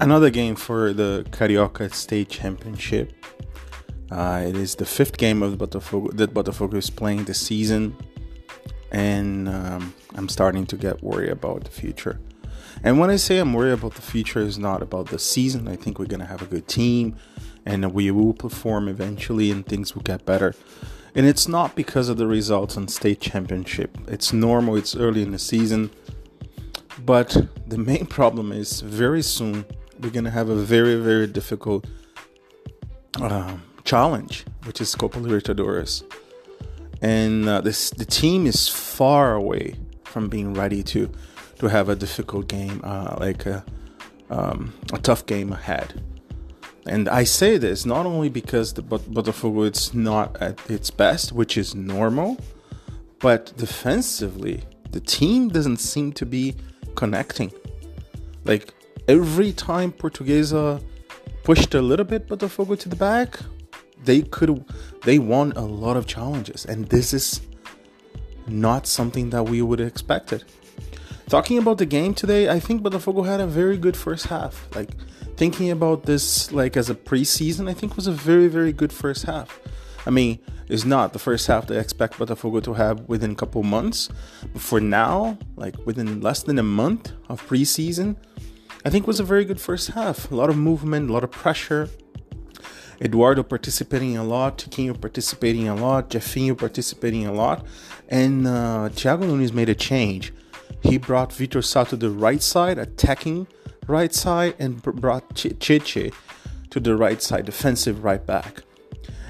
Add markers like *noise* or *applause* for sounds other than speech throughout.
another game for the Carioca State Championship. Uh, it is the fifth game of Botafogo that Botafogo is playing this season, and um, I'm starting to get worried about the future. And when I say I'm worried about the future, is not about the season. I think we're gonna have a good team, and we will perform eventually, and things will get better. And it's not because of the results on state championship. It's normal. It's early in the season, but the main problem is very soon we're gonna have a very very difficult um, challenge, which is Copa Libertadores, and uh, this the team is far away from being ready to to have a difficult game, uh, like a, um, a tough game ahead. And I say this not only because the but Botafogo it's not at its best, which is normal, but defensively the team doesn't seem to be connecting. Like every time Portuguesa pushed a little bit Botafogo to the back, they could they won a lot of challenges, and this is not something that we would have expected. Talking about the game today, I think Botafogo had a very good first half. Like thinking about this like as a preseason, I think was a very very good first half. I mean, it's not the first half I expect Botafogo to have within a couple months, but for now, like within less than a month of preseason, I think it was a very good first half. A lot of movement, a lot of pressure. Eduardo participating a lot, Tiquinho participating a lot, Jeffinho participating a lot, and uh, Tiago Nunes made a change. He brought Vitor Sá to the right side, attacking right side, and brought Tchê to the right side, defensive right back.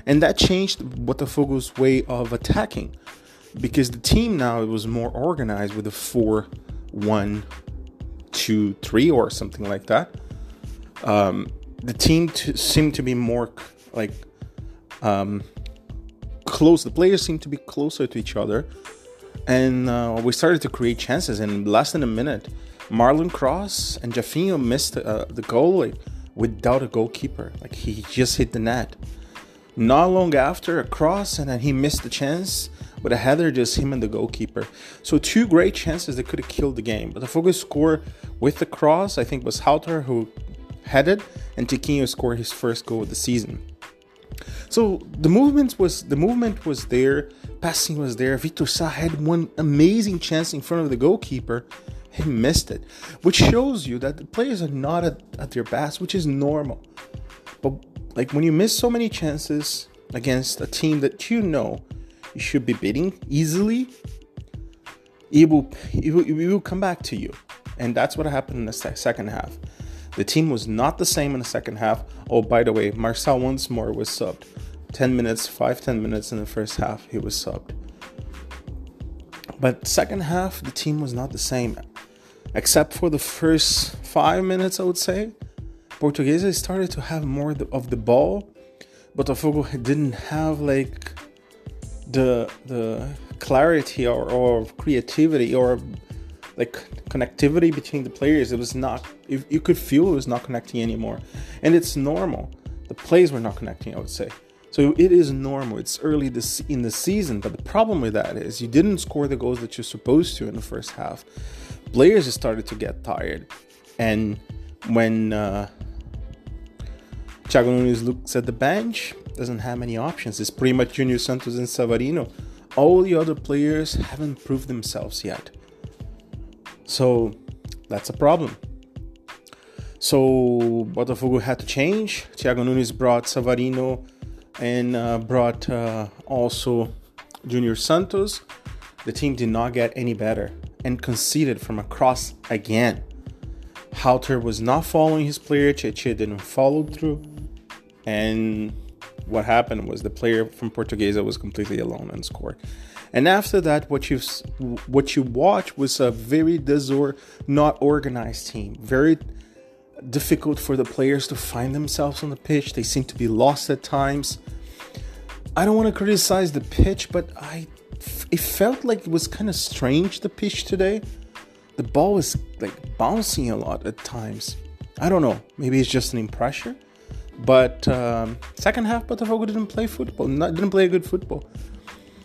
And that changed Botafogo's way of attacking because the team now was more organized with a 4 1 2 3 or something like that. Um, the team seemed to be more like um, close. The players seemed to be closer to each other and uh, we started to create chances. In less than a minute, Marlon Cross and Jeffinho missed uh, the goal without a goalkeeper. Like he just hit the net. Not long after, a cross, and then he missed the chance with a header, just him and the goalkeeper. So two great chances that could have killed the game. But the focus score with the cross, I think, was Halter who headed, and Tiquinho scored his first goal of the season. So the movement was the movement was there passing was there. Vitor Sá had one amazing chance in front of the goalkeeper. He missed it, which shows you that the players are not at, at their best, which is normal. But like when you miss so many chances against a team that you know you should be beating easily, it will, it will, it will come back to you. And that's what happened in the second half. The team was not the same in the second half. Oh, by the way, Marcel once more was subbed. 10 minutes, 5 10 minutes in the first half, he was subbed. But second half, the team was not the same. Except for the first 5 minutes, I would say. Portuguesa started to have more of the ball, but Botafogo didn't have like the the clarity or, or creativity or like connectivity between the players. It was not. You could feel it was not connecting anymore, and it's normal. The plays were not connecting. I would say. So it is normal. It's early this in the season, but the problem with that is you didn't score the goals that you're supposed to in the first half. Players started to get tired, and when uh, Tiago Nunes looks at the bench, doesn't have many options. It's pretty much Junior Santos and Savarino. All the other players haven't proved themselves yet. So that's a problem. So Botafogo had to change. Tiago Nunes brought Savarino and uh, brought uh, also Junior Santos. The team did not get any better and conceded from a cross again. Halter was not following his player, Tchê didn't follow through, and what happened was the player from Portuguesa was completely alone and scored. And after that, what you what you watch was a very disor not organized team, very difficult for the players to find themselves on the pitch. They seem to be lost at times. I don't want to criticize the pitch, but I it felt like it was kind of strange the pitch today. The ball was like bouncing a lot at times. I don't know. Maybe it's just an impression. But um, second half, Botafogo didn't play football. Not, didn't play a good football.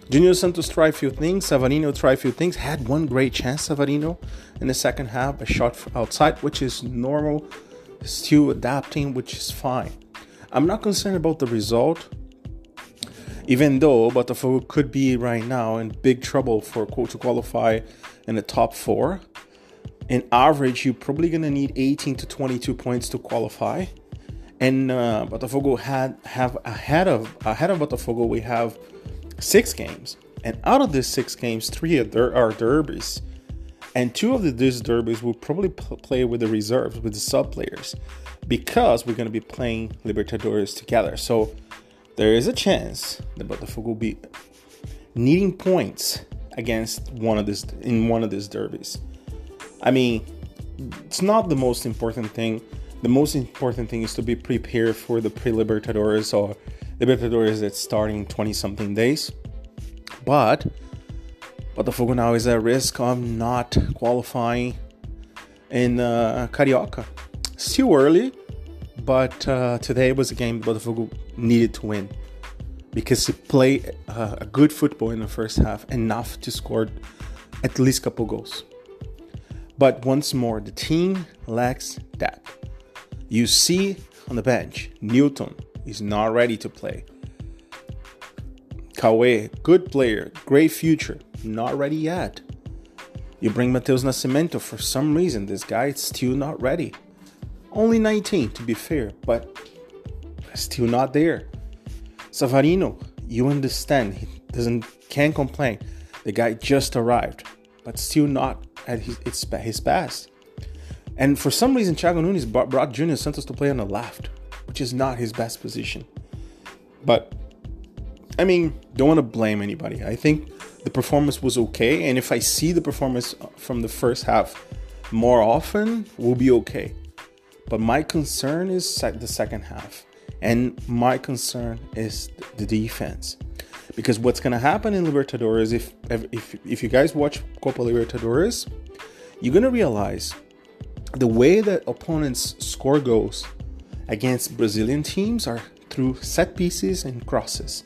Junior Santos tried a few things. Savarino tried a few things. Had one great chance, Savarino, in the second half, a shot outside, which is normal still adapting, which is fine. I'm not concerned about the result, even though Botafogo could be right now in big trouble for to qualify in the top four. In average, you're probably gonna need 18 to 22 points to qualify. And uh, Botafogo had have ahead of ahead of Botafogo, we have six games, and out of these six games, three are, der- are derbies and two of the, these derbies will probably play with the reserves, with the sub players, because we're going to be playing Libertadores together. So there is a chance that Botafogo will be needing points against one of this in one of these derbies. I mean, it's not the most important thing. The most important thing is to be prepared for the pre-Libertadores or Libertadores that's starting 20 something days. But Botafogo now is at risk of not qualifying in uh, Carioca. Still early, but uh, today was a game Botafogo needed to win because it played uh, a good football in the first half, enough to score at least a couple goals. But once more, the team lacks that. You see on the bench, Newton is not ready to play. Kauê, good player, great future, not ready yet. You bring Mateus Nascimento for some reason, this guy is still not ready. Only 19 to be fair, but still not there. Savarino, you understand, he doesn't can't complain. The guy just arrived, but still not at his his best. And for some reason, Tiago Nunes brought Junior Santos to play on the left, which is not his best position. But I mean, don't want to blame anybody. I think the performance was okay, and if I see the performance from the first half more often, we'll be okay. But my concern is the second half, and my concern is the defense, because what's gonna happen in Libertadores if if if you guys watch Copa Libertadores, you're gonna realize the way that opponents score goals against Brazilian teams are through set pieces and crosses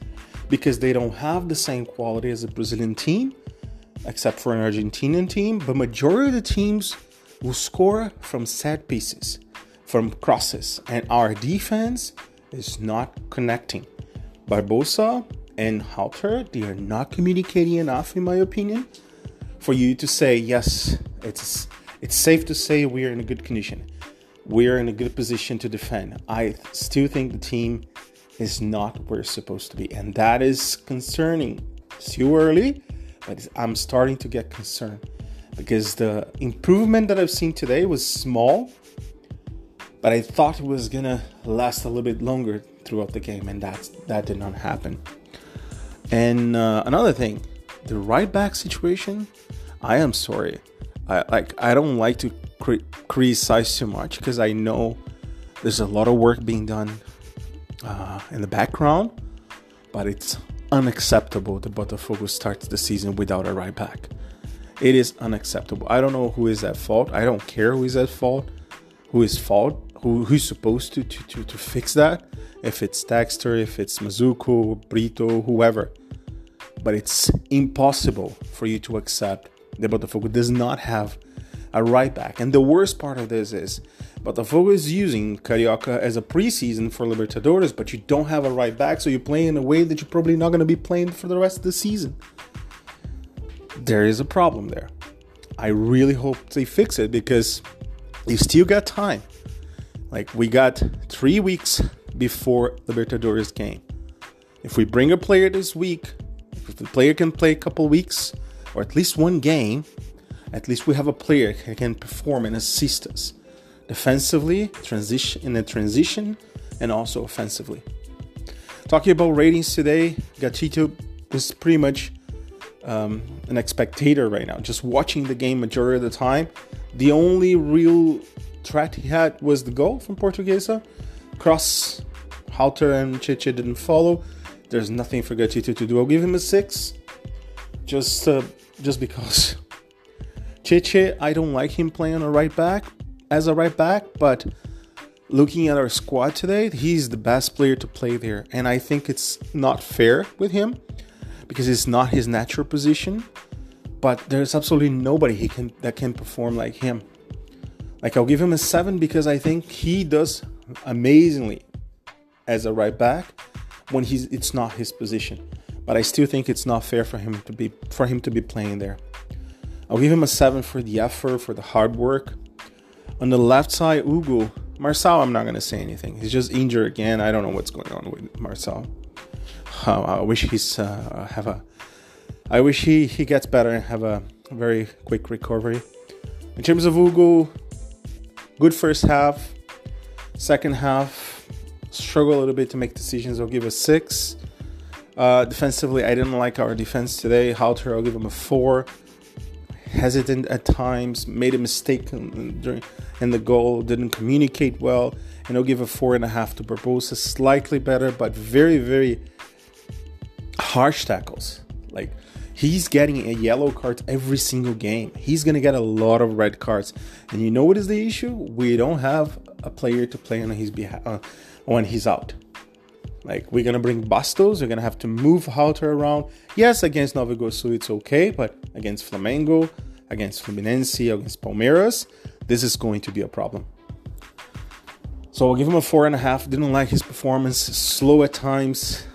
because they don't have the same quality as a Brazilian team, except for an Argentinian team. But majority of the teams will score from set pieces, from crosses, and our defense is not connecting. Barbosa and Halter, they are not communicating enough, in my opinion, for you to say yes. It's it's safe to say we are in a good condition. We are in a good position to defend. I still think the team is not where it's supposed to be. And that is concerning. It's too early, but I'm starting to get concerned because the improvement that I've seen today was small, but I thought it was gonna last a little bit longer throughout the game, and that that did not happen. And uh, another thing, the right back situation. I am sorry. I like. I don't like to criticize too much because I know there's a lot of work being done uh, in the background, but it's unacceptable that Botafogo starts the season without a right back. It is unacceptable. I don't know who is at fault. I don't care who is at fault, who is fault, who who's supposed to to to, to fix that. If it's Textor, if it's Mazzuco, Brito, whoever. But it's impossible for you to accept that Botafogo does not have a right back. And the worst part of this is Botafogo is using Carioca as a preseason for Libertadores, but you don't have a right back, so you play in a way that you're probably not going to be playing for the rest of the season. There is a problem there. I really hope they fix it because you still got time. Like we got three weeks before Libertadores game. If we bring a player this week, if the player can play a couple weeks or at least one game, at least we have a player who can perform and assist us defensively, transition in the transition, and also offensively. Talking about ratings today, Gatito was pretty much um, an spectator right now, just watching the game majority of the time. The only real threat he had was the goal from Portuguesa. Cross, Halter and Tchê Tchê didn't follow. There's nothing for Gatito to do. I'll give him a six, just uh, just because. Tchê Tchê, I don't like him playing a right back, as a right back, but looking at our squad today, he's the best player to play there. And I think it's not fair with him because it's not his natural position. But there's absolutely nobody he can that can perform like him. Like I'll give him a seven because I think he does amazingly as a right back when he's it's not his position. But I still think it's not fair for him to be for him to be playing there. I'll give him a seven for the effort, for the hard work. On the left side, Hugo. Marçal, I'm not to say anything. He's just injured again. I don't know what's going on with Marçal. Uh, I wish he's uh, have a. I wish he he gets better and have a very quick recovery. In terms of Hugo, good first half. Second half, struggle a little bit to make decisions. I'll give a six. Uh, defensively, I didn't like our defense today. Halter, I'll give him a four hesitant at times, made a mistake during in the goal, didn't communicate well, and I'll give a four and a half to Barbosa. Slightly better, but very, very harsh tackles. Like he's getting a yellow card every single game. He's gonna get a lot of red cards, and you know what is the issue? We don't have a player to play on his behalf uh, when he's out. Like we're gonna bring Bastos, we're gonna have to move Halter around. Yes, against Nova Iguaçu it's okay, but against Flamengo, against Fluminense, against Palmeiras, this is going to be a problem. So I'll give him a four and a half. Didn't like his performance, slow at times,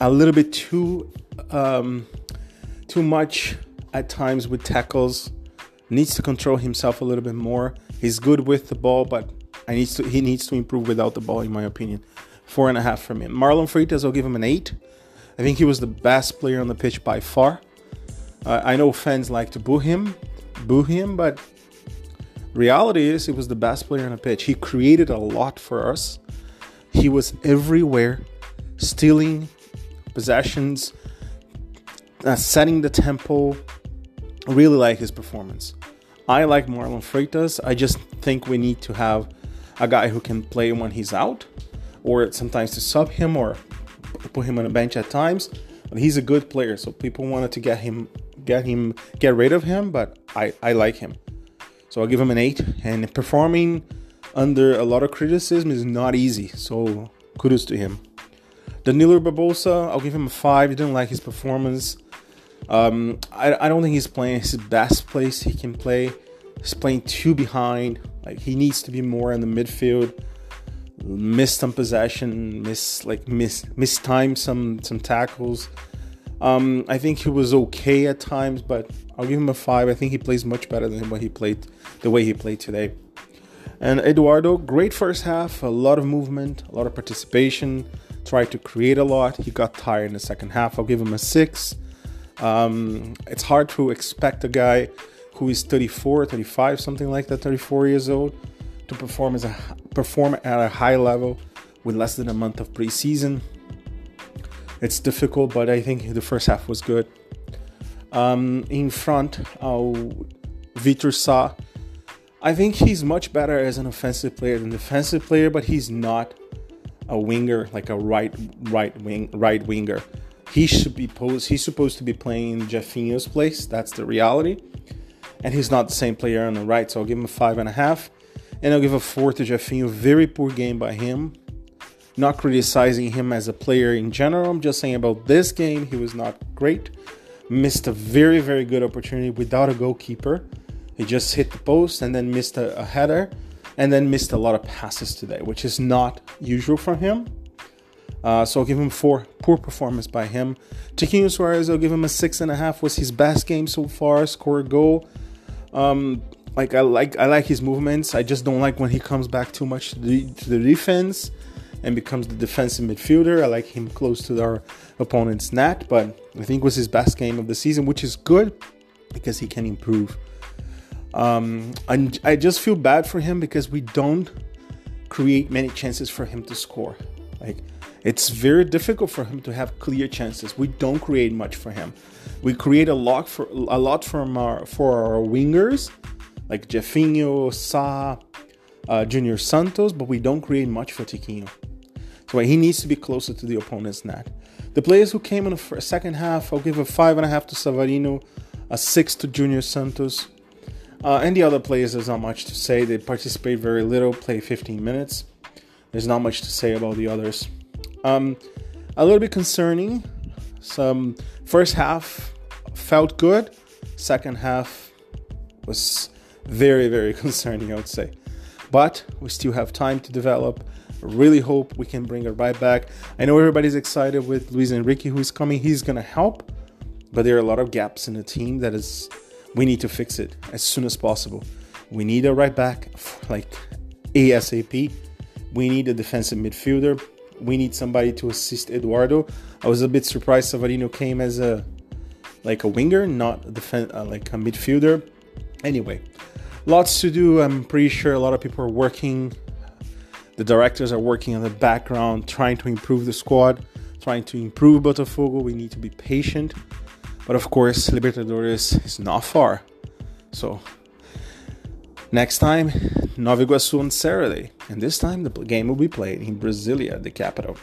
a little bit too um, too much at times with tackles. Needs to control himself a little bit more. He's good with the ball, but I needs to he needs to improve without the ball, in my opinion four and a half from him. Marlon Freitas, I'll give him an eight. I think he was the best player on the pitch by far. Uh, I know fans like to boo him, boo him, but reality is he was the best player on the pitch. He created a lot for us. He was everywhere, stealing possessions, uh, setting the tempo. Really like his performance. I like Marlon Freitas. I just think we need to have a guy who can play when he's out or sometimes to sub him or put him on a bench at times. But he's a good player, so people wanted to get him, get him, get rid of him. But I, I like him, so I'll give him an eight. And performing under a lot of criticism is not easy, so kudos to him. Danilo Barbosa, I'll give him a five. I didn't like his performance. Um, I, I don't think he's playing his best place he can play. He's playing too behind. Like he needs to be more in the midfield missed some possession, miss like miss mistimed some some tackles. Um, I think he was okay at times, but I'll give him a five. I think he plays much better than what he played the way he played today. And Eduardo, great first half, a lot of movement, a lot of participation, tried to create a lot. He got tired in the second half. I'll give him a six. Um, it's hard to expect a guy who is 34, 35, something like that, 34 years old, to perform as a perform at a high level with less than a month of preseason. It's difficult, but I think the first half was good. Um, in front, uh, Vitor Sá. I think he's much better as an offensive player than defensive player, but he's not a winger like a right right wing right winger. He should be posed. He's supposed to be playing in Jeffinho's place. That's the reality, and he's not the same player on the right. So I'll give him a five and a half. And I'll give a four to Jeffinho. Very poor game by him. Not criticizing him as a player in general. I'm just saying about this game, he was not great. Missed a very, very good opportunity without a goalkeeper. He just hit the post and then missed a, a header and then missed a lot of passes today, which is not usual for him. Uh, so I'll give him four. Poor performance by him. Tiquinho Soares, I'll give him a six and a half. Was his best game so far. Score a goal. Um, like I like I like his movements. I just don't like when he comes back too much to the, to the defense and becomes the defensive midfielder. I like him close to our opponent's net, but I think was his best game of the season, which is good because he can improve. Um, and I just feel bad for him because we don't create many chances for him to score. Like it's very difficult for him to have clear chances. We don't create much for him. We create a lot for a lot from our for our wingers like Jeffinho, Sá, uh, Junior Santos, but we don't create much for Tiquinho. So he needs to be closer to the opponent's net. The players who came in the second half, I'll give a five and a half to Savarino, a six to Junior Santos. Uh, and the other players, there's not much to say. They participate very little, play 15 minutes. There's not much to say about the others. Um, a little bit concerning. Some first half felt good. Second half was very, very *laughs* concerning, I would say. But we still have time to develop. Really hope we can bring right back. I know everybody's excited with Luiz Henrique, who is coming. He's gonna help, but there are a lot of gaps in the team that is we need to fix it as soon as possible. We need a right back *laughs* like ASAP. We need a defensive midfielder. We need somebody to assist Eduardo. I was a bit surprised Savarino came as a like a winger, not a uh, like a midfielder. Anyway, lots to do. I'm pretty sure a lot of people are working. The directors are working on the background, trying to improve the squad, trying to improve Botafogo. We need to be patient. But of course, Libertadores is not far. So, next time, Nova Iguaçu on Saturday. And this time, the game will be played in Brasilia, the capital.